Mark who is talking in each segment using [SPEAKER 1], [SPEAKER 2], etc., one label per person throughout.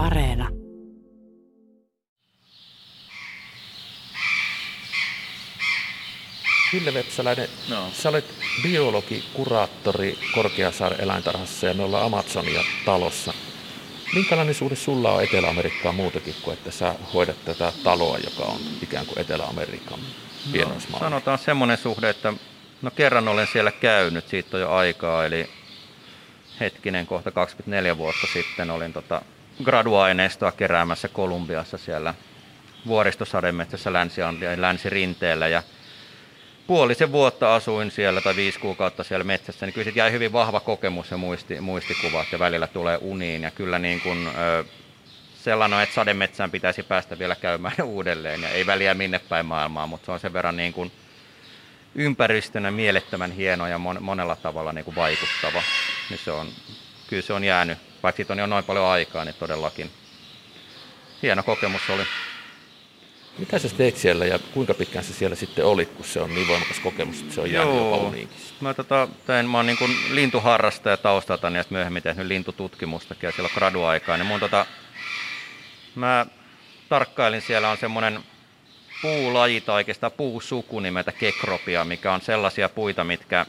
[SPEAKER 1] Areena.
[SPEAKER 2] Ville Vepsäläinen, no. sä olet biologi, kuraattori Korkeasaaren eläintarhassa ja me ollaan Amazonia talossa. Minkälainen suhde sulla on Etelä-Amerikkaan muutakin kuin, että sä hoidat tätä taloa, joka on ikään kuin Etelä-Amerikan
[SPEAKER 3] no, Sanotaan semmoinen suhde, että no kerran olen siellä käynyt, siitä on jo aikaa, eli hetkinen kohta 24 vuotta sitten olin tota graduaineistoa keräämässä Kolumbiassa siellä vuoristosademetsässä Länsi-Andian länsirinteellä ja puolisen vuotta asuin siellä tai viisi kuukautta siellä metsässä, niin kyllä jäi hyvin vahva kokemus ja muisti, muistikuvat ja välillä tulee uniin. Ja kyllä niin kuin, ö, sellainen, että sademetsään pitäisi päästä vielä käymään uudelleen ja ei väliä minne päin maailmaa, mutta se on sen verran niin kuin ympäristönä mielettömän hieno ja mon, monella tavalla niin kuin vaikuttava. Niin se on, kyllä se on jäänyt, vaikka siitä on jo noin paljon aikaa, niin todellakin hieno kokemus oli.
[SPEAKER 2] Mitä sä teit siellä ja kuinka pitkään sä siellä sitten olit, kun se on niin voimakas kokemus, että se on jäänyt Joo. jopa?
[SPEAKER 3] Mä, tota, tein, mä oon niin kuin lintuharrastaja taustalta, niin myöhemmin tehnyt lintututkimustakin ja siellä graduaikaa. Niin mun, tota, mä tarkkailin, siellä on semmoinen puulaji tai oikeastaan puusuku nimeltä kekropia, mikä on sellaisia puita, mitkä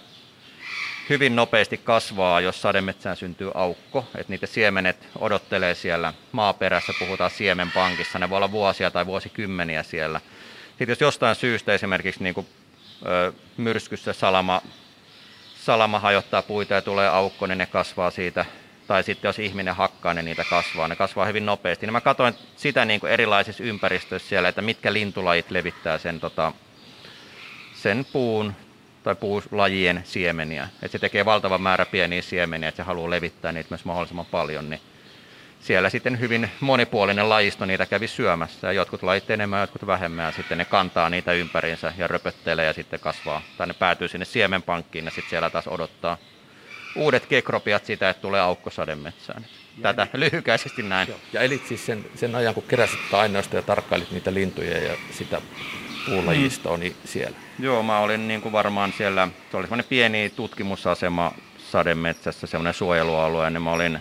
[SPEAKER 3] hyvin nopeasti kasvaa, jos sademetsään syntyy aukko, että niitä siemenet odottelee siellä maaperässä, puhutaan siemenpankissa, ne voi olla vuosia tai vuosikymmeniä siellä. Sitten jos jostain syystä esimerkiksi niin kuin, ö, myrskyssä salama, salama hajottaa puita ja tulee aukko, niin ne kasvaa siitä. Tai sitten jos ihminen hakkaa, niin niitä kasvaa. Ne kasvaa hyvin nopeasti. Niin mä katsoin sitä niin kuin erilaisissa ympäristöissä siellä, että mitkä lintulajit levittää sen, tota, sen puun tai puulajien siemeniä. Että se tekee valtavan määrä pieniä siemeniä, että se haluaa levittää niitä myös mahdollisimman paljon, niin siellä sitten hyvin monipuolinen lajisto niitä kävi syömässä. Ja jotkut lajit enemmän, jotkut vähemmän, ja sitten ne kantaa niitä ympäriinsä ja röpöttelee ja sitten kasvaa. Tai ne päätyy sinne siemenpankkiin ja sitten siellä taas odottaa uudet kekropiat sitä, että tulee aukko sademetsään. Tätä eli, lyhykäisesti näin. Joo.
[SPEAKER 2] Ja elit siis sen, sen ajan, kun keräsit aineistoa ja tarkkailit niitä lintuja ja sitä puulajistoa, niin siellä?
[SPEAKER 3] Joo, mä olin niin kuin varmaan siellä, se oli semmoinen pieni tutkimusasema sademetsässä, semmoinen suojelualue, niin mä olin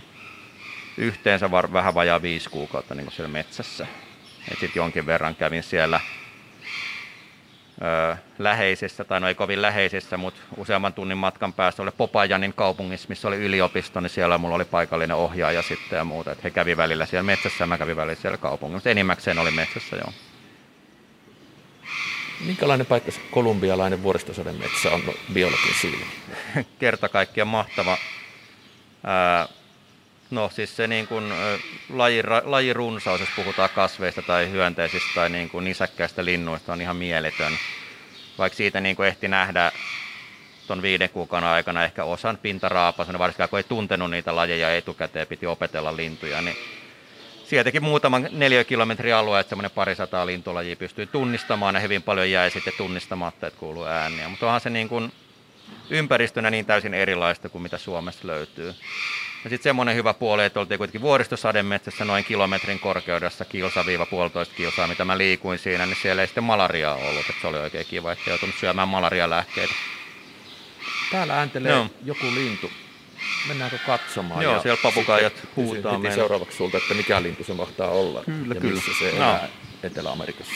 [SPEAKER 3] yhteensä var, vähän vajaa viisi kuukautta niin kuin siellä metsässä. Sitten jonkin verran kävin siellä ö, läheisessä, tai no ei kovin läheisessä, mutta useamman tunnin matkan päästä oli Popajanin kaupungissa, missä oli yliopisto, niin siellä mulla oli paikallinen ohjaaja sitten ja muuta. Et he kävi välillä siellä metsässä ja mä kävin välillä siellä kaupungissa. Enimmäkseen oli metsässä, joo.
[SPEAKER 2] Minkälainen paikka se kolumbialainen vuoristosademetsä on biologin silmin?
[SPEAKER 3] Kerta kaikkiaan mahtava. Ää, no siis se niin kuin, laji, lajirunsaus, jos puhutaan kasveista tai hyönteisistä tai niin kuin nisäkkäistä linnuista, on ihan mieletön. Vaikka siitä niin kuin ehti nähdä tuon viiden kuukauden aikana ehkä osan pintaraapaisena, varsinkaan kun ei tuntenut niitä lajeja etukäteen, piti opetella lintuja, niin sieltäkin muutaman kilometrin alue, että semmoinen parisataa lintulajia pystyy tunnistamaan ja hyvin paljon jäi sitten tunnistamatta, että kuuluu ääniä. Mutta onhan se niin kuin ympäristönä niin täysin erilaista kuin mitä Suomessa löytyy. Ja sitten semmoinen hyvä puoli, että oltiin kuitenkin vuoristosademetsässä noin kilometrin korkeudessa, kilsa-viiva puolitoista kilsaa, mitä mä liikuin siinä, niin siellä ei sitten malariaa ollut, että se oli oikein kiva, että joutunut syömään malarialääkkeitä.
[SPEAKER 2] Täällä ääntelee no. joku lintu. Mennäänkö katsomaan?
[SPEAKER 3] Joo, siellä papukaijat huutaa
[SPEAKER 2] meille. seuraavaksi sulta, että mikä lintu se mahtaa olla
[SPEAKER 3] kyllä,
[SPEAKER 2] ja
[SPEAKER 3] kyllä.
[SPEAKER 2] missä se elää no. Etelä-Amerikassa.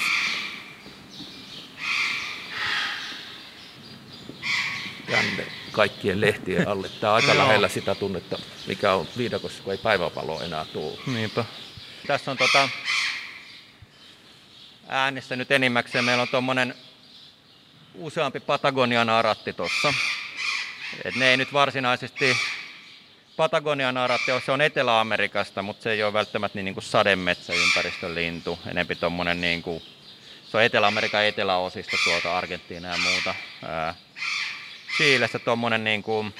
[SPEAKER 2] Tänne kaikkien lehtien alle. Tämä on aika lähellä sitä tunnetta, mikä on viidakossa, kun ei päiväpalo enää tule.
[SPEAKER 3] Niinpä. Tässä on tota, äänessä nyt enimmäkseen. Meillä on tuommoinen useampi Patagonian aratti tuossa. Et ne ei nyt varsinaisesti Patagonian aratti, se on Etelä-Amerikasta, mutta se ei ole välttämättä niin, niin kuin sademetsäympäristön lintu. Enempi tommonen niin kuin, se on Etelä-Amerikan eteläosista tuolta Argentiina ja muuta. Ää, Chiilessä tuommoinen niin kuin,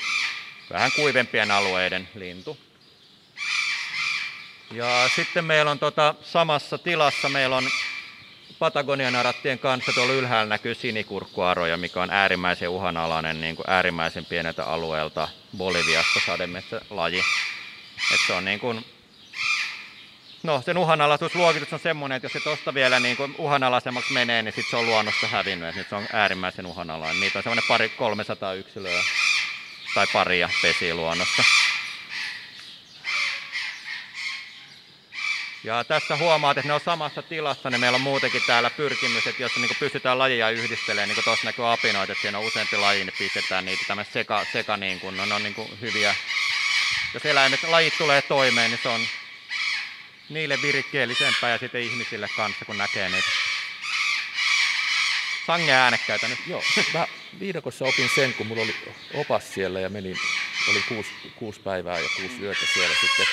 [SPEAKER 3] vähän kuivempien alueiden lintu. Ja sitten meillä on tota, samassa tilassa meillä on Patagonian arattien kanssa tuolla ylhäällä näkyy sinikurkkuaroja, mikä on äärimmäisen uhanalainen niin kuin äärimmäisen pieneltä alueelta Boliviasta sademetsälaji. Et se on niin kuin, no sen uhanalaisuusluokitus on semmoinen, että jos se tuosta vielä niin kuin uhanalaisemmaksi menee, niin sitten se on luonnosta hävinnyt. Et nyt se on äärimmäisen uhanalainen. Niitä on semmoinen pari 300 yksilöä tai paria pesi luonnossa. Ja tässä huomaat, että ne on samassa tilassa, niin meillä on muutenkin täällä pyrkimys, että jos niin pystytään lajeja yhdistelemään, niin kuin tuossa näkyy apinoita, että siinä on useampi laji, niin pistetään niitä tämmöistä seka, seka niin kuin, no, ne on niin kuin hyviä. Jos eläimet, lajit tulee toimeen, niin se on niille virikkeellisempää ja sitten ihmisille kanssa, kun näkee niitä. Sange äänekkäitä nyt.
[SPEAKER 2] Joo, mä viidakossa opin sen, kun mulla oli opas siellä ja menin, oli kuusi, kuusi päivää ja kuusi yötä siellä sitten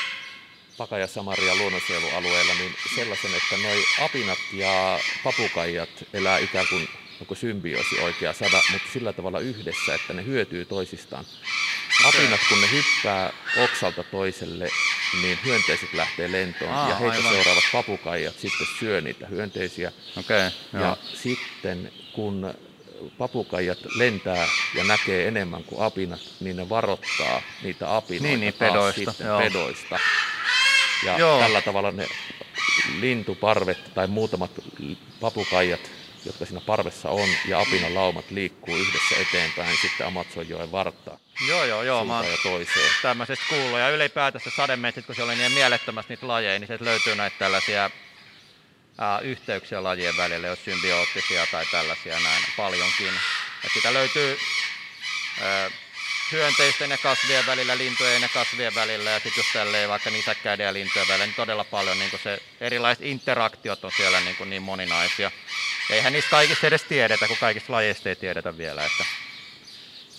[SPEAKER 2] Paka- ja Samaria luonnonsuojelualueella, niin sellaisen, että noi apinat ja papukaijat elää ikään kuin onko symbioosi oikea sada, mutta sillä tavalla yhdessä, että ne hyötyy toisistaan. Apinat, kun ne hyppää oksalta toiselle, niin hyönteiset lähtee lentoon Aa, ja heitä aivan. seuraavat papukaijat sitten syö niitä hyönteisiä.
[SPEAKER 3] Okay,
[SPEAKER 2] ja sitten kun papukaijat lentää ja näkee enemmän kuin apinat, niin ne varoittaa niitä apinoita
[SPEAKER 3] niin, niin, pedoista,
[SPEAKER 2] sitten pedoista. Ja joo. tällä tavalla ne lintuparvet tai muutamat papukaijat, jotka siinä parvessa on, ja apinan laumat liikkuu yhdessä eteenpäin sitten Amazonjoen varttaa.
[SPEAKER 3] Joo, joo, joo. Mä ja toiseen. tämmöisestä kuullut. Ja ylipäätänsä sademetsit, kun siellä oli niin mielettömästi niitä lajeja, niin sieltä löytyy näitä tällaisia ää, yhteyksiä lajien välillä, jos symbioottisia tai tällaisia näin paljonkin. Ja sitä löytyy ää, hyönteisten ja kasvien välillä, lintujen ja kasvien välillä ja sitten just tälleen vaikka nisäkkäiden ja lintujen välillä, niin todella paljon niin se erilaiset interaktiot on siellä niin, niin moninaisia. Eihän niistä kaikista edes tiedetä, kun kaikista lajeista ei tiedetä vielä. Että...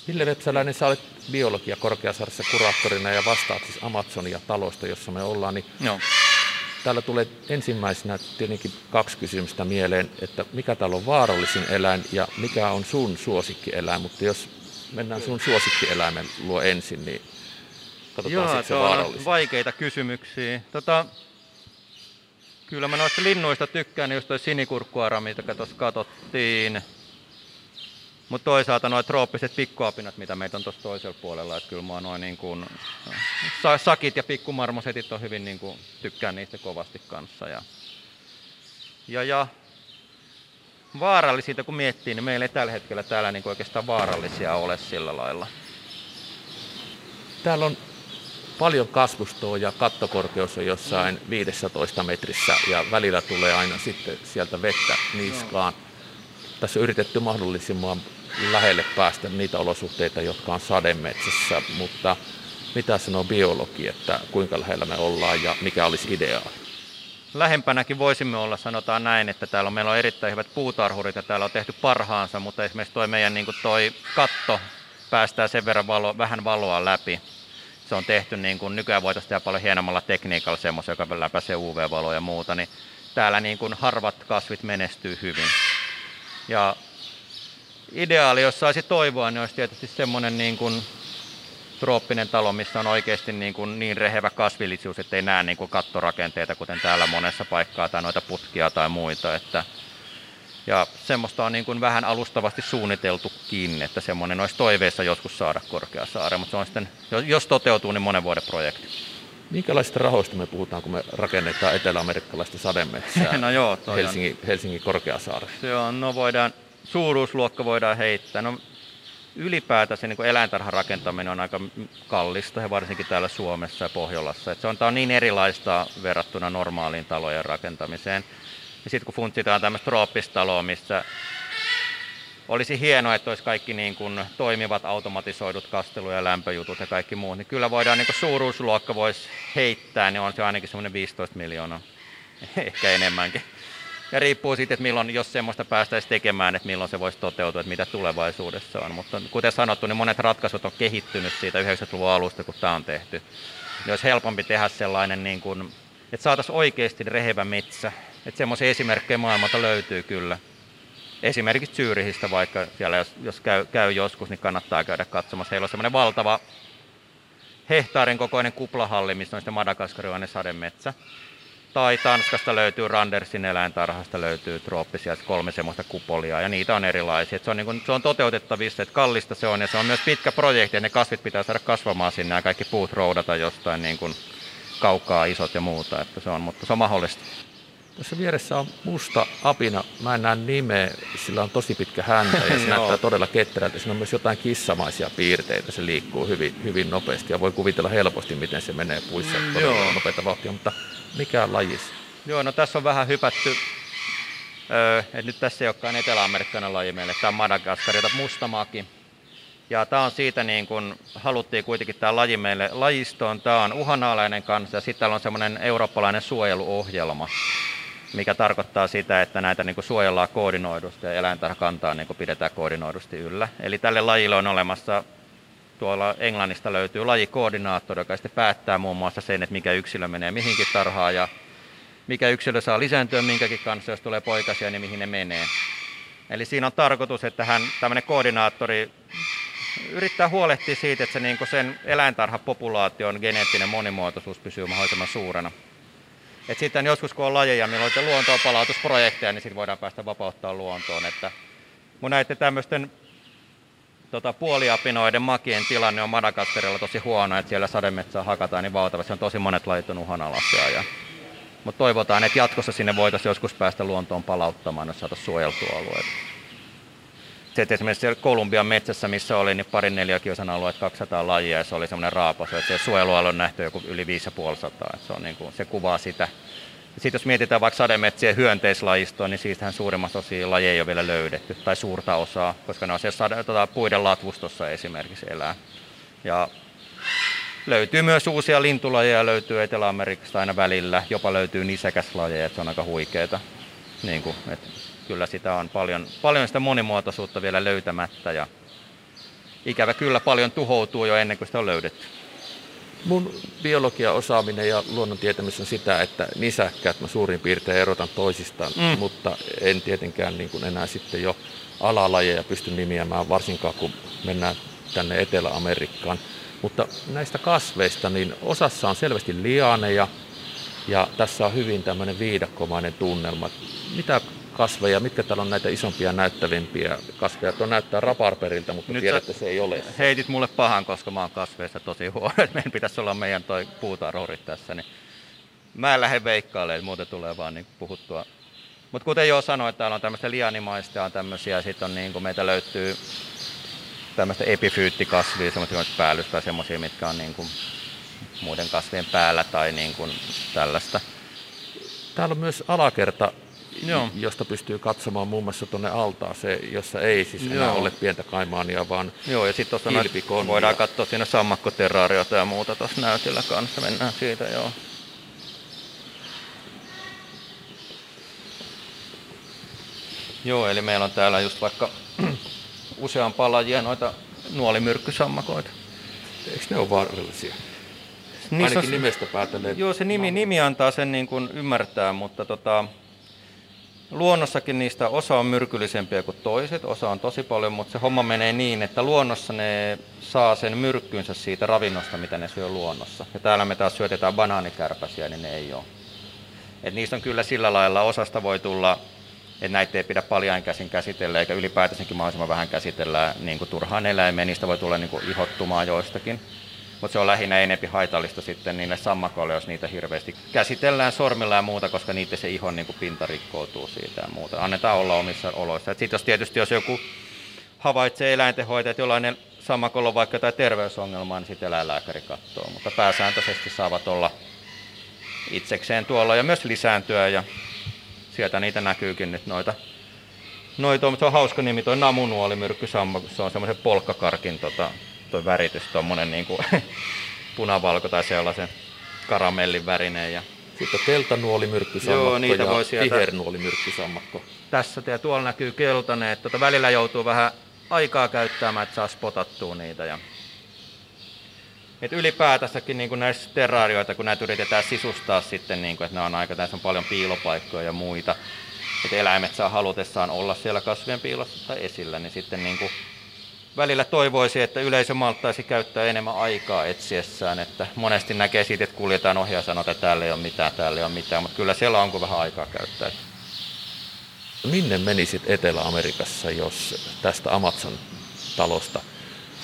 [SPEAKER 2] Ville Vepsäläinen, sä olet biologia korkeasarjassa kuraattorina ja vastaat siis Amazonia talosta, jossa me ollaan. Niin
[SPEAKER 3] Joo.
[SPEAKER 2] Täällä tulee ensimmäisenä tietenkin kaksi kysymystä mieleen, että mikä täällä on vaarallisin eläin ja mikä on sun suosikkieläin, mutta jos mennään sun suosikkieläimen luo ensin, niin katsotaan Joo, se on
[SPEAKER 3] vaikeita kysymyksiä. Tota, kyllä mä noista linnuista tykkään, niin just toi sinikurkkuara, mitä tuossa katsottiin. Mutta toisaalta nuo trooppiset pikkuapinat, mitä meitä on tuossa toisella puolella, että kyllä mä noin niin kuin, sakit ja pikkumarmosetit on hyvin niin kuin, tykkään niistä kovasti kanssa. Ja, ja, ja vaarallisia kun miettii, niin meillä ei tällä hetkellä täällä niin oikeastaan vaarallisia ole sillä lailla.
[SPEAKER 2] Täällä on paljon kasvustoa ja kattokorkeus on jossain 15 metrissä ja välillä tulee aina sitten sieltä vettä niskaan. Tässä on yritetty mahdollisimman lähelle päästä niitä olosuhteita, jotka on sademetsässä, mutta mitä sanoo biologi, että kuinka lähellä me ollaan ja mikä olisi ideaali?
[SPEAKER 3] Lähempänäkin voisimme olla, sanotaan näin, että täällä on, meillä on erittäin hyvät puutarhurit ja täällä on tehty parhaansa, mutta esimerkiksi toi meidän niin toi katto päästää sen verran valo, vähän valoa läpi. Se on tehty niin kuin nykyään voitaisiin tehdä paljon hienommalla tekniikalla semmoisen, joka läpäisee UV-valoa ja muuta, niin täällä niin kuin harvat kasvit menestyy hyvin. Ja ideaali, jos saisi toivoa, niin olisi tietysti semmoinen niin kuin trooppinen talo, missä on oikeasti niin, kuin niin rehevä kasvillisuus, että ei näe niin kuin kattorakenteita, kuten täällä monessa paikkaa, tai noita putkia tai muita. Että, ja semmoista on niin kuin vähän alustavasti suunniteltukin, että semmoinen olisi toiveessa joskus saada Korkeasaare, mutta se on sitten, jos toteutuu, niin monen vuoden projekti.
[SPEAKER 2] Minkälaisista rahoista me puhutaan, kun me rakennetaan etelä-amerikkalaista sademetsää
[SPEAKER 3] no joo,
[SPEAKER 2] Helsingin, Helsingin Korkeasaare?
[SPEAKER 3] Se on, no voidaan, suuruusluokka voidaan heittää. No ylipäätänsä niin eläintarhan rakentaminen on aika kallista, ja varsinkin täällä Suomessa ja Pohjolassa. Et se on, on niin erilaista verrattuna normaaliin talojen rakentamiseen. Ja sitten kun funtsitaan tämmöistä trooppistaloa, missä olisi hienoa, että olisi kaikki niin kuin toimivat automatisoidut kastelu- ja lämpöjutut ja kaikki muut, niin kyllä voidaan niin kuin suuruusluokka voisi heittää, niin on se ainakin semmoinen 15 miljoonaa, ehkä enemmänkin. Ja riippuu siitä, että milloin, jos semmoista päästäisiin tekemään, että milloin se voisi toteutua, että mitä tulevaisuudessa on. Mutta kuten sanottu, niin monet ratkaisut on kehittynyt siitä 90-luvun alusta, kun tämä on tehty. Niin olisi helpompi tehdä sellainen, niin kuin, että saataisiin oikeasti rehevä metsä. Että semmoisia esimerkkejä maailmalta löytyy kyllä. Esimerkiksi Syyrihistä vaikka siellä, jos, jos käy, käy joskus, niin kannattaa käydä katsomassa. Heillä on semmoinen valtava hehtaarin kokoinen kuplahalli, missä on sitten madagaskarilainen sademetsä. Tai Tanskasta löytyy Randersin eläintarhasta löytyy trooppisia kolme semmoista kupolia ja niitä on erilaisia. se, on niin kuin, se on toteutettavissa, että kallista se on ja se on myös pitkä projekti ja ne kasvit pitää saada kasvamaan sinne ja kaikki puut roudata jostain niin kuin kaukaa isot ja muuta, että se on, mutta se on mahdollista.
[SPEAKER 2] Tässä vieressä on musta apina, mä en näe nimeä, sillä on tosi pitkä häntä ja se näyttää todella ketterältä. Siinä on myös jotain kissamaisia piirteitä, se liikkuu hyvin, hyvin nopeasti ja voi kuvitella helposti, miten se menee puissa todella nopeita vauhtia, mutta mikä lajis?
[SPEAKER 3] Joo, no tässä on vähän hypätty, öö, että nyt tässä ei olekaan etelä-amerikkalainen laji meille, tämä on Madagaskar, jota mustamaki. Ja tämä on siitä, niin kun haluttiin kuitenkin tämä laji meille lajistoon. Tämä on uhanalainen kanssa ja sitten täällä on semmoinen eurooppalainen suojeluohjelma, mikä tarkoittaa sitä, että näitä niin suojellaan koordinoidusti ja eläintarhakantaa niin pidetään koordinoidusti yllä. Eli tälle lajille on olemassa, tuolla Englannista löytyy lajikoordinaattori, joka sitten päättää muun muassa sen, että mikä yksilö menee mihinkin tarhaan ja mikä yksilö saa lisääntyä minkäkin kanssa, jos tulee poikasia, niin mihin ne menee. Eli siinä on tarkoitus, että hän, tämmöinen koordinaattori yrittää huolehtia siitä, että se, niin sen eläintarhapopulaation geneettinen monimuotoisuus pysyy mahdollisimman suurena. Et sitten joskus kun on lajeja, milloin on luontoon palautusprojekteja, niin sitten voidaan päästä vapauttaa luontoon. Että mun näiden tämmöisten tota, puoliapinoiden makien tilanne on Madagaskarilla tosi huono, että siellä sademetsää hakataan niin valtavasti, on tosi monet lajit on uhanalaisia. Ja, mutta toivotaan, että jatkossa sinne voitaisiin joskus päästä luontoon palauttamaan, jos saataisiin suojeltua alueita. Se, että esimerkiksi Kolumbian metsässä, missä oli niin parin neliökiusan alueet 200 lajia, ja se oli semmoinen raapasu, että se suojelualue on nähty joku yli 550. Se, on niin kuin, se kuvaa sitä. Sitten jos mietitään vaikka sademetsien hyönteislajistoa, niin siitähän suurimmassa osia lajeja ei ole vielä löydetty, tai suurta osaa, koska ne on siellä sade, tota, puiden latvustossa esimerkiksi elää. Ja löytyy myös uusia lintulajeja, löytyy Etelä-Amerikasta aina välillä, jopa löytyy nisäkäslajeja, että se on aika huikeeta. Niin kuin, että kyllä sitä on paljon, paljon sitä monimuotoisuutta vielä löytämättä ja ikävä kyllä paljon tuhoutuu jo ennen kuin sitä on löydetty.
[SPEAKER 2] Mun biologia osaaminen ja luonnontietämys on sitä, että nisäkkäät mä suurin piirtein erotan toisistaan, mm. mutta en tietenkään niin kuin enää sitten jo alalajeja pysty nimiämään, varsinkaan kun mennään tänne Etelä-Amerikkaan. Mutta näistä kasveista, niin osassa on selvästi lianeja ja tässä on hyvin tämmöinen viidakkomainen tunnelma. Mitä kasveja, mitkä täällä on näitä isompia näyttävimpiä kasveja. Tuo näyttää raparperilta, mutta Nyt tiedät, että se ei ole.
[SPEAKER 3] Heitit mulle pahan, koska mä oon kasveissa tosi huono. Meidän pitäisi olla meidän toi puutarhurit tässä. Niin mä en lähde veikkailemaan, muuten tulee vaan niin puhuttua. Mutta kuten jo sanoin, täällä on tämmöistä lianimaista ja tämmöisiä, sitten on niin kuin meitä löytyy tämmöistä epifyyttikasvia, semmoisia päällystä semmoisia, mitkä on niin kuin muiden kasvien päällä tai niin kuin tällaista.
[SPEAKER 2] Täällä on myös alakerta Joo. josta pystyy katsomaan muun muassa tuonne altaaseen, jossa ei siis enää Joo. ole pientä kaimaania, vaan
[SPEAKER 3] Joo, ja sitten tuossa voidaan katsoa siinä sammakkoterraariota ja muuta tuossa näytillä kanssa, mennään siitä, joo. Joo, eli meillä on täällä just vaikka useampaa lajia noita nuolimyrkkysammakoita.
[SPEAKER 2] Eikö ne ole vaarallisia? Niissä Ainakin on, nimestä päätellen.
[SPEAKER 3] Joo, se nimi, nimi antaa sen niin kuin ymmärtää, mutta tota, Luonnossakin niistä osa on myrkyllisempiä kuin toiset, osa on tosi paljon, mutta se homma menee niin, että luonnossa ne saa sen myrkkynsä siitä ravinnosta, mitä ne syö luonnossa. Ja täällä me taas syötetään banaanikärpäsiä, niin ne ei ole. Et niistä on kyllä sillä lailla, osasta voi tulla, että näitä ei pidä paljon käsin käsitellä, eikä ylipäätänsäkin mahdollisimman vähän käsitellä niin kuin turhaan eläimeen, niistä voi tulla niin kuin ihottumaa joistakin mutta se on lähinnä enempi haitallista sitten niille sammakoille, jos niitä hirveästi käsitellään sormilla ja muuta, koska niitä se ihon niin kuin pinta rikkoutuu siitä ja muuta. Annetaan olla omissa oloissa. Sitten jos tietysti jos joku havaitsee eläintenhoitajat, jollainen sammakolla on vaikka jotain terveysongelmaa, niin sitten eläinlääkäri katsoo. Mutta pääsääntöisesti saavat olla itsekseen tuolla ja myös lisääntyä ja sieltä niitä näkyykin nyt noita Noita, se on hauska nimi, tuo namunuoli myrkkysammakko, se on semmoisen polkkakarkin tota, tuo väritys, tuommoinen niin kuin punavalko tai sellaisen karamellin värinen. Ja...
[SPEAKER 2] Sitten on keltanuolimyrkkysammakko Joo, niitä ja voi sieltä... vihernuolimyrkkysammakko.
[SPEAKER 3] Tässä ja tuolla näkyy keltainen, että tuota välillä joutuu vähän aikaa käyttämään, että saa spotattua niitä. Ja... Et ylipäätänsäkin niin näissä terraarioita, kun näitä yritetään sisustaa sitten, niin kuin, että ne on aika, tässä on paljon piilopaikkoja ja muita, että eläimet saa halutessaan olla siellä kasvien piilossa tai esillä, niin sitten niin kuin välillä toivoisi, että yleisö malttaisi käyttää enemmän aikaa etsiessään, että monesti näkee siitä, että kuljetaan ohi ja sanotaan, että täällä ei ole mitään, täällä ei ole mitään, mutta kyllä siellä onko vähän aikaa käyttää.
[SPEAKER 2] Minne menisit Etelä-Amerikassa, jos tästä Amazon-talosta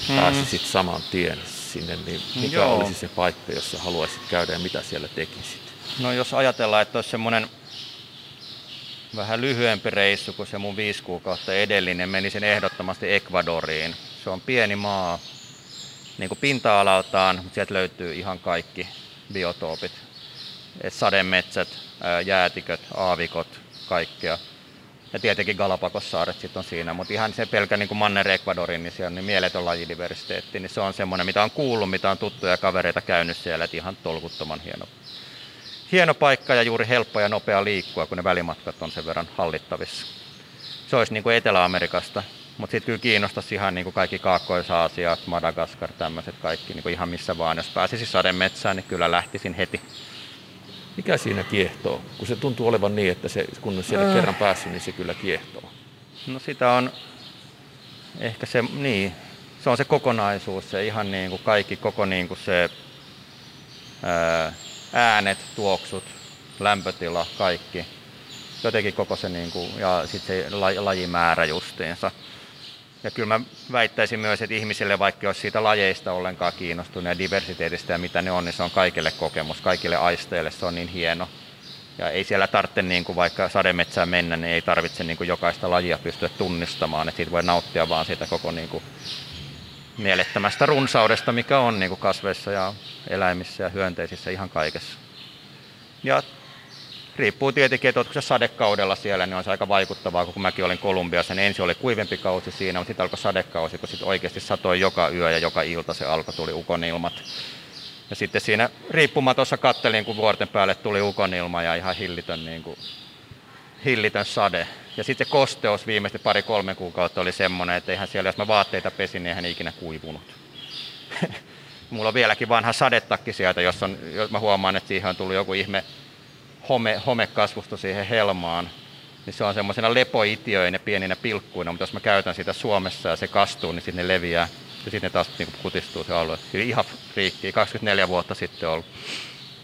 [SPEAKER 2] hmm. pääsisit saman tien sinne, niin mikä Joo. olisi se paikka, jossa haluaisit käydä ja mitä siellä tekisit?
[SPEAKER 3] No jos ajatellaan, että olisi semmoinen vähän lyhyempi reissu kuin se mun viisi kuukautta edellinen. Menisin ehdottomasti Ecuadoriin. Se on pieni maa, niin kuin pinta-alaltaan, mutta sieltä löytyy ihan kaikki biotoopit. sademetsät, jäätiköt, aavikot, kaikkea. Ja tietenkin Galapagossaaret sitten on siinä, mutta ihan se pelkä niin kuin Manner Ecuadorin, niin siellä on niin mieletön lajidiversiteetti, niin se on semmoinen, mitä on kuullut, mitä on tuttuja kavereita käynyt siellä, että ihan tolkuttoman hieno, hieno paikka ja juuri helppo ja nopea liikkua, kun ne välimatkat on sen verran hallittavissa. Se olisi niin kuin Etelä-Amerikasta, mutta sitten kyllä kiinnostaisi ihan niin kuin kaikki Kaakkois-Aasia, Madagaskar, tämmöiset kaikki niin kuin ihan missä vaan. Jos pääsisi sademetsään, niin kyllä lähtisin heti.
[SPEAKER 2] Mikä siinä kiehtoo? Kun se tuntuu olevan niin, että se, kun on siellä äh. kerran päässyt, niin se kyllä kiehtoo.
[SPEAKER 3] No sitä on ehkä se, niin, se on se kokonaisuus, se ihan niin kuin kaikki, koko niin kuin se ää, äänet, tuoksut, lämpötila, kaikki. Jotenkin koko se niin kuin, ja sitten se lajimäärä justiinsa. Ja kyllä mä väittäisin myös, että ihmisille, vaikka jos siitä lajeista ollenkaan kiinnostunut ja diversiteetistä ja mitä ne on, niin se on kaikille kokemus, kaikille aisteille se on niin hieno. Ja ei siellä tarvitse, niin kuin vaikka sademetsään mennä, niin ei tarvitse niin kuin jokaista lajia pystyä tunnistamaan, että siitä voi nauttia vaan siitä koko niin kuin mielettömästä runsaudesta, mikä on niin kuin kasveissa ja eläimissä ja hyönteisissä, ihan kaikessa. Ja riippuu tietenkin, että se sadekaudella siellä, niin on se aika vaikuttavaa, kun mäkin olin Kolumbiassa, niin ensin oli kuivempi kausi siinä, mutta sitten alkoi sadekausi, kun sitten oikeasti satoi joka yö ja joka ilta se alkoi, tuli ukonilmat. Ja sitten siinä riippumatossa kattelin, kun vuorten päälle tuli ukonilma ja ihan hillitön, niin kuin, hillitön sade. Ja sitten se kosteus viimeisesti pari-kolme kuukautta oli semmoinen, että eihän siellä, jos mä vaatteita pesin, niin eihän ikinä kuivunut. Mulla on vieläkin vanha sadetakki sieltä, jos, on, jos mä huomaan, että siihen on tullut joku ihme home, homekasvusto siihen helmaan, niin se on semmoisena lepoitioina pieninä pilkkuina, mutta jos mä käytän sitä Suomessa ja se kastuu, niin sitten ne leviää ja sitten ne taas niin kutistuu se alue. Eli ihan friikkiä, 24 vuotta sitten ollut.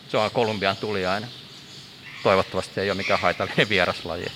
[SPEAKER 3] Se on Kolumbian tuliainen. Toivottavasti ei ole mikään haitallinen vieraslaji.